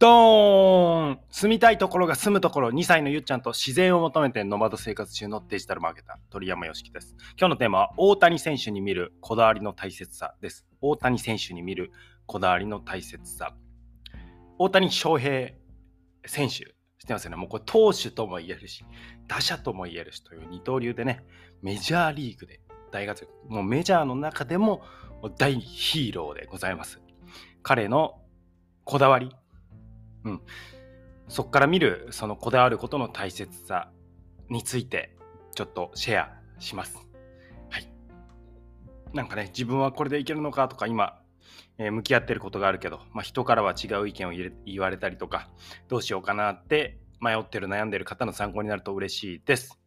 ドーン住みたいところが住むところ2歳のゆっちゃんと自然を求めてノマド生活中のデジタルマーケター鳥山よしきです。今日のテーマは大谷選手に見るこだわりの大切さです。大谷選手に見るこだわりの大切さ。大谷翔平選手知ってますよね？もうこれ投手とも言えるし打者とも言えるしという二刀流でねメジャーリーグで大活躍もうメジャーの中でも大ヒーローでございます。彼のこだわりうん、そこから見るそのこだわることの大切さについてちょっとシェアします。はい。なんかね、自分はこれでいけるのかとか今、えー、向き合ってることがあるけど、まあ、人からは違う意見を言われたりとか、どうしようかなって迷ってる悩んでる方の参考になると嬉しいです。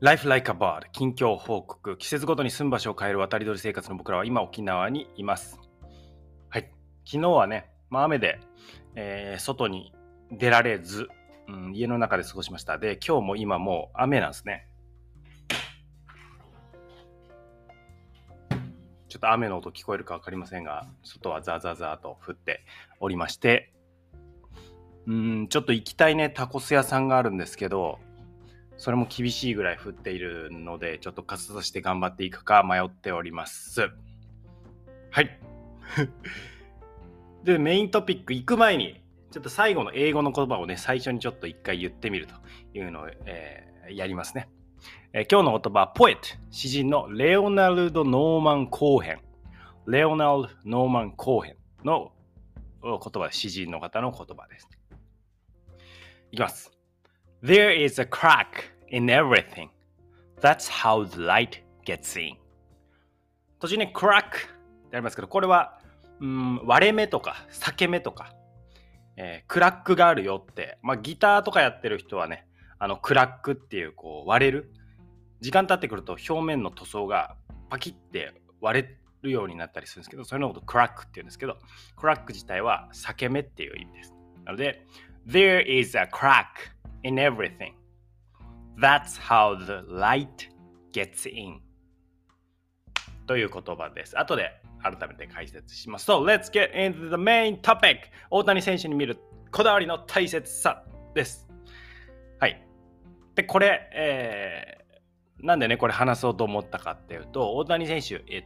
Life Like a Bird 近況報告季節ごとに住む場所を変える渡り鳥生活の僕らは今沖縄にいます。はい。昨日はね、まあ、雨で、えー、外に出られず、うん、家の中で過ごしました。で、今日も今もう雨なんですね。ちょっと雨の音聞こえるか分かりませんが、外はザーザーザーと降っておりまして、うん、ちょっと行きたいね、タコス屋さんがあるんですけど、それも厳しいぐらい降っているので、ちょっと活動して頑張っていくか迷っております。はい。で、メイントピック行く前に、ちょっと最後の英語の言葉をね、最初にちょっと一回言ってみるというのを、えー、やりますね。えー、今日の言葉は、ポエット、詩人のレオナルド・ノーマン・コーヘン。レオナルド・ノーマン・コーヘンの言葉、詩人の方の言葉です。いきます。There is a crack in everything. That's how the light gets in. 途中に crack ってありますけど、これはうん割れ目とか裂け目とか、えー、クラックがあるよって、まあ、ギターとかやってる人はねあのクラックっていうこう割れる。時間経ってくると表面の塗装がパキって割れるようになったりするんですけどそれのことクラックっていうんですけどクラック自体は裂け目っていう意味です。なので There is a crack in everything. That's how the light gets in. という言葉です。後で改めて解説します。So, let's get into the main topic! 大谷選手に見るこだわりの大切さです。はい。で、これ、えー、なんでね、これ話そうと思ったかっていうと、大谷選手、え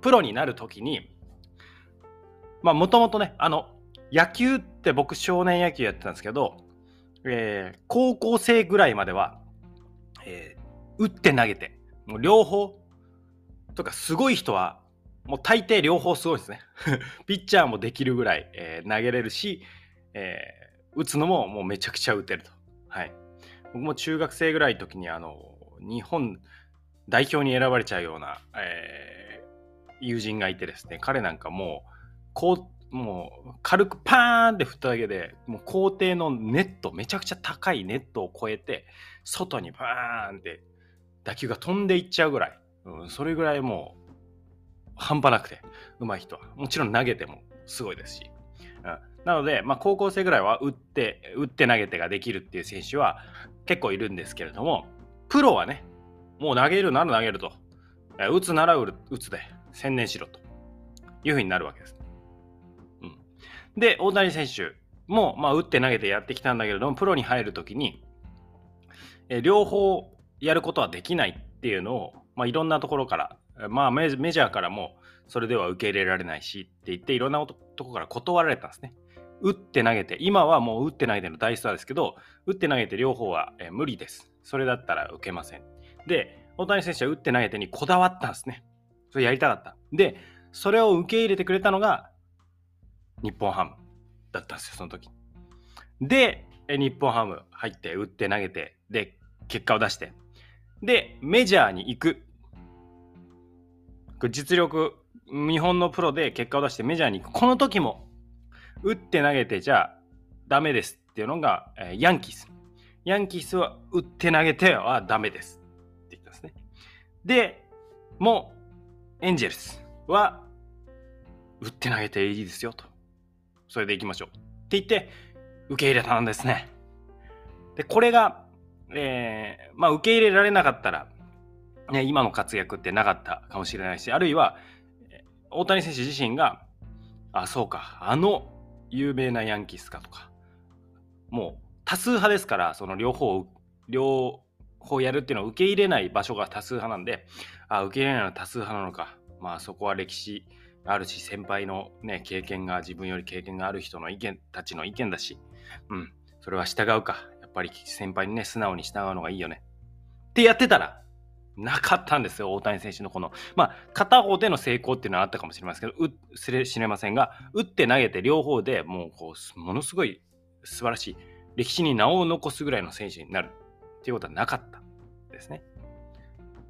プロになるときに、まあ、もともとね、あの、野球って僕、少年野球やってたんですけど、えー、高校生ぐらいまでは、えー、打って投げて、もう両方、とか、すごい人はもう大抵両方すごいですね。ピッチャーもできるぐらい、えー、投げれるし、えー、打つのももうめちゃくちゃ打てると。はい。僕も中学生ぐらいの時にあの日本代表に選ばれちゃうような、えー、友人がいてですね、彼なんかもう、こうもう軽くパーンって振っただけで、もう校庭のネット、めちゃくちゃ高いネットを越えて、外にバーンって打球が飛んでいっちゃうぐらい、うん、それぐらいもう半端なくて、上手い人は。もちろん投げてもすごいですし。うん、なので、まあ、高校生ぐらいは打って、打って投げてができるっていう選手は結構いるんですけれども、プロはね、もう投げるなら投げると。打つなら打つで専念しろというふうになるわけです。うん、で、大谷選手も、まあ、打って投げてやってきたんだけれども、プロに入るときに、両方やることはできないっていうのを、まあ、いろんなところからまあメジャーからもそれでは受け入れられないしって言っていろんなとこから断られたんですね。打って投げて、今はもう打って投げての大スターですけど、打って投げて両方は、無理です。それだったら受けません。で、大谷選手は打って投げてにこだわったんですね。それやりたかった。で、それを受け入れてくれたのが日本ハムだったんですよ、その時。で、日本ハム入って打って投げて、で、結果を出して、で、メジャーに行く実力、日本のプロで結果を出してメジャーに行く。この時も、打って投げてじゃあダメですっていうのが、えー、ヤンキース。ヤンキースは打って投げてはダメですって言ったんですね。で、もうエンジェルスは打って投げていいですよと。それでいきましょう。って言って受け入れたんですね。で、これが、えー、まあ受け入れられなかったら、ね、今の活躍ってなかったかもしれないし、あるいは、大谷選手自身が、あ、そうか、あの有名なヤンキースかとか、もう多数派ですから、その両方、両方やるっていうのを受け入れない場所が多数派なんで、あ、受け入れないのは多数派なのか。まあそこは歴史あるし、先輩のね、経験が、自分より経験がある人の意見たちの意見だし、うん、それは従うか。やっぱり先輩にね、素直に従うのがいいよね。ってやってたら、なかったんですよ、大谷選手のこの。まあ、片方での成功っていうのはあったかもしれませんけど、うすれ知れませんが、打って投げて両方でもうこう、ものすごい素晴らしい、歴史に名を残すぐらいの選手になるっていうことはなかったですね。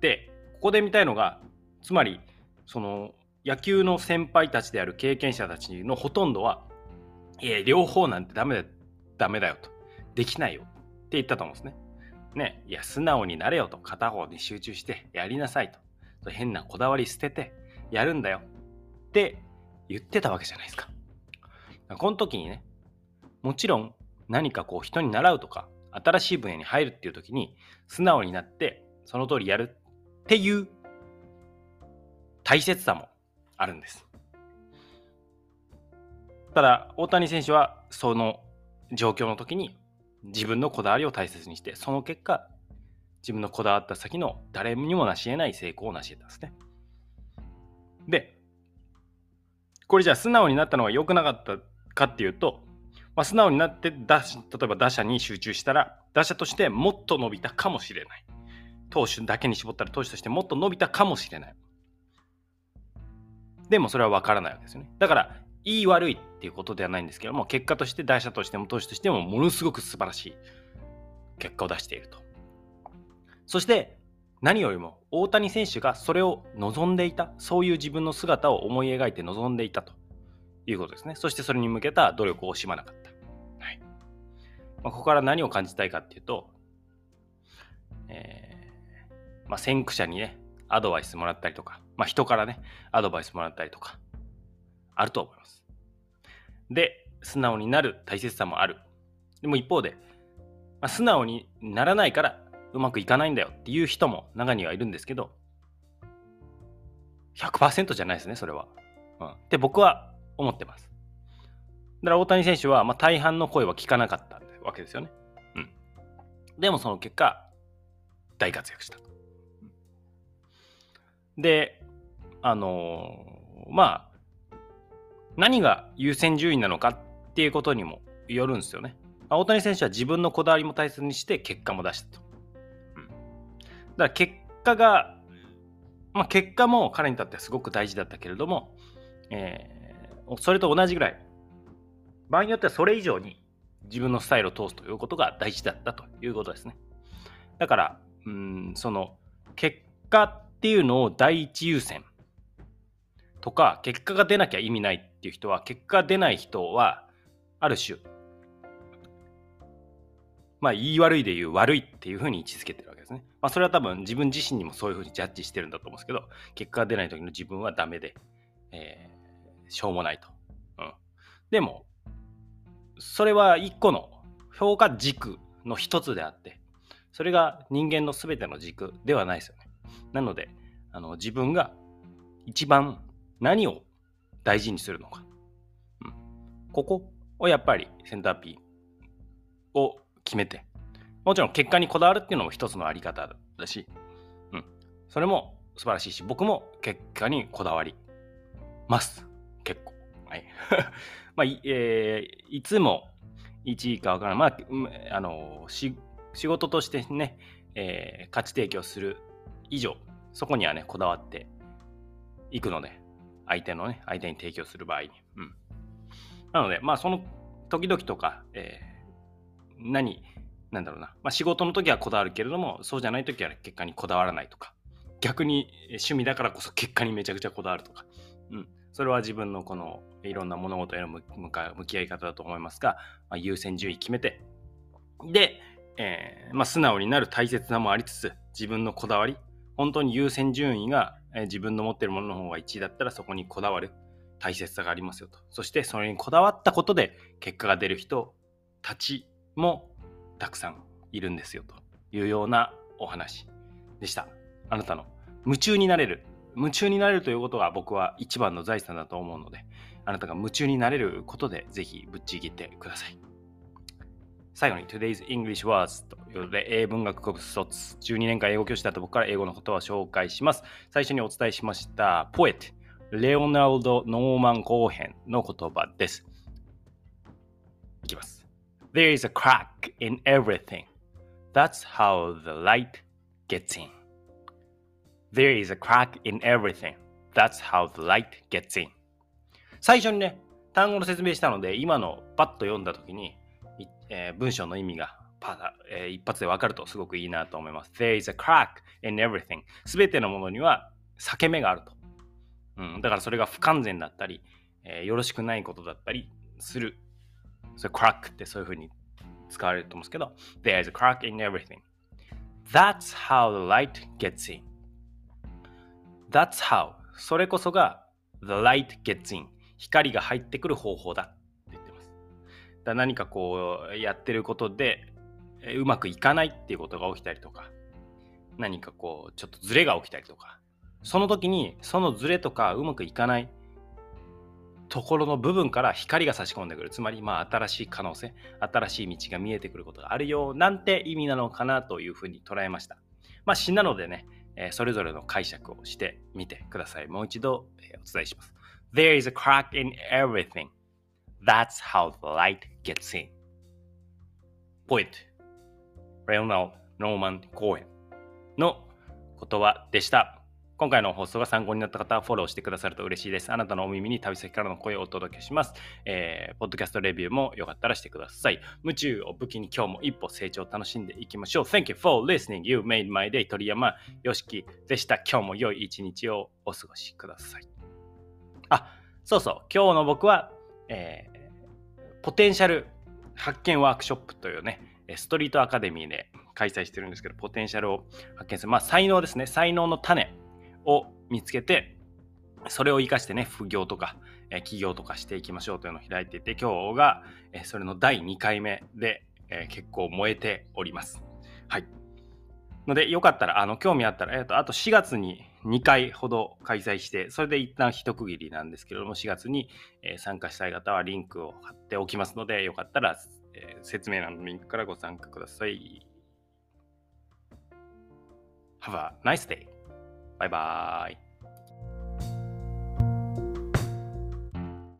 で、ここで見たいのが、つまり、その野球の先輩たちである経験者たちのほとんどは、いや、両方なんてダメだダメだよと。できないよって言ったと思うんですね。ね、いや、素直になれよと。片方に集中してやりなさいと。変なこだわり捨ててやるんだよって言ってたわけじゃないですか。この時にね、もちろん何かこう人に習うとか、新しい分野に入るっていう時に素直になってその通りやるっていう大切さもあるんです。ただ、大谷選手はその状況の時に自分のこだわりを大切にして、その結果、自分のこだわった先の誰にも成し得ない成功を成し得たんですね。で、これじゃあ素直になったのが良くなかったかっていうと、まあ、素直になって例えば打者に集中したら、打者としてもっと伸びたかもしれない。投手だけに絞ったら投手としてもっと伸びたかもしれない。でもそれは分からないわけですよね。だから、いい悪いっていうことではないんですけども、結果として打者としても投手としてもものすごく素晴らしい結果を出していると。そして何よりも大谷選手がそれを望んでいた、そういう自分の姿を思い描いて望んでいたということですね。そしてそれに向けた努力を惜しまなかった。はいまあ、ここから何を感じたいかっていうと、えーまあ、先駆者にね、アドバイスもらったりとか、まあ、人からね、アドバイスもらったりとか、あると思います。で、素直になる大切さもある。でも一方で、まあ、素直にならないからうまくいかないんだよっていう人も中にはいるんですけど、100%じゃないですね、それは。うん、って僕は思ってます。だから大谷選手は、まあ、大半の声は聞かなかったわけですよね。うん。でもその結果、大活躍した。で、あのー、まあ、何が優先順位なのかっていうことにもよるんですよね。大谷選手は自分のこだわりも大切にして結果も出したと。うん、だから結果が、まあ、結果も彼にとってはすごく大事だったけれども、えー、それと同じぐらい、場合によってはそれ以上に自分のスタイルを通すということが大事だったということですね。だから、うん、その結果っていうのを第一優先とか結果が出なきゃ意味ないっていう人は結果出ない人はある種まあ言い悪いで言う悪いっていうふうに位置づけてるわけですね。まあそれは多分自分自身にもそういうふうにジャッジしてるんだと思うんですけど結果が出ない時の自分はダメで、えー、しょうもないと。うん、でもそれは一個の評価軸の一つであってそれが人間の全ての軸ではないですよね。なので、あの自分が一番何を大事にするのか。うん、ここをやっぱりセンターピーを決めて、もちろん結果にこだわるっていうのも一つのあり方だし、うん、それも素晴らしいし、僕も結果にこだわります。結構。はい。まあ、い,、えー、いつも1位かわからない。まあ、あの仕事としてね、えー、価値提供する以上、そこにはね、こだわっていくので、相手のね、相手に提供する場合に。うん。なので、まあ、その時々とか、えー、何、なんだろうな、まあ、仕事の時はこだわるけれども、そうじゃない時は結果にこだわらないとか、逆に趣味だからこそ結果にめちゃくちゃこだわるとか、うん。それは自分のこのいろんな物事への向き合い方だと思いますが、まあ、優先順位決めて、で、えーまあ、素直になる大切なもありつつ、自分のこだわり、本当に優先順位が、え自分の持ってるものの方が1位だったらそこにこだわる大切さがありますよと。そしてそれにこだわったことで結果が出る人たちもたくさんいるんですよというようなお話でした。あなたの夢中になれる、夢中になれるということが僕は一番の財産だと思うので、あなたが夢中になれることでぜひぶっちぎってください。最後に Today's English Words ということで英文学国卒12年間英語教師だった僕から英語のことを紹介します。最初にお伝えしましたポエット、レオナルド・ノーマン後編の言葉です。いきます。There is a crack in everything. That's how the light gets in. There is a crack in everything. That's how the light gets in. 最初にね、単語の説明したので、今のパッと読んだときに、えー、文章の意味がパ、えー、一発でわかるとすごくいいなと思います。There is a crack in everything. すべてのものには裂け目があると。うん、だからそれが不完全だったり、えー、よろしくないことだったりする。それ、クラックってそういうふうに使われると思うんですけど、There is a crack in everything. That's how the light gets in. That's how. それこそが the light gets in. 光が入ってくる方法だ。だ何かこうやってることでうまくいかないっていうことが起きたりとか、何かこうちょっとズレが起きたりとか、その時にそのズレとかうまくいかないところの部分から光が差し込んでくる。つまり、まあ、新しい可能性、新しい道が見えてくることがあるよなんて意味なのかなというふうに捉えました。まあ、詩なのでね、えー、それぞれの解釈をしてみてください。もう一度、えー、お伝えします。There is a crack in everything. That's how the light gets in. Poet, Leonard Norman Cohen の言葉でした。今回の放送が参考になった方はフォローしてくださると嬉しいです。あなたのお耳に旅先からの声をお届けします。えー、ポッドキャストレビューもよかったらしてください。夢中を武器に今日も一歩成長を楽しんでいきましょう。Thank you for listening. You made my day. 鳥山よしきでした。今日も良い一日をお過ごしください。あ、そうそう。今日の僕は、えー、ポテンシャル発見ワークショップというね、ストリートアカデミーで開催してるんですけど、ポテンシャルを発見する。まあ、才能ですね。才能の種。を見つけて、それを活かしてね、副業とか、え起業とかしていきましょうというのを開いていて、今日が、えそれの第2回目で、え結構燃えております。はい。ので、よかったら、あの、興味あったら、えっ、と、あと4月に2回ほど開催して、それで一旦一区切りなんですけれども、4月に、え参加したい方はリンクを貼っておきますので、よかったら、え説明欄のリンクからご参加ください。Have a nice day! バイバーイ。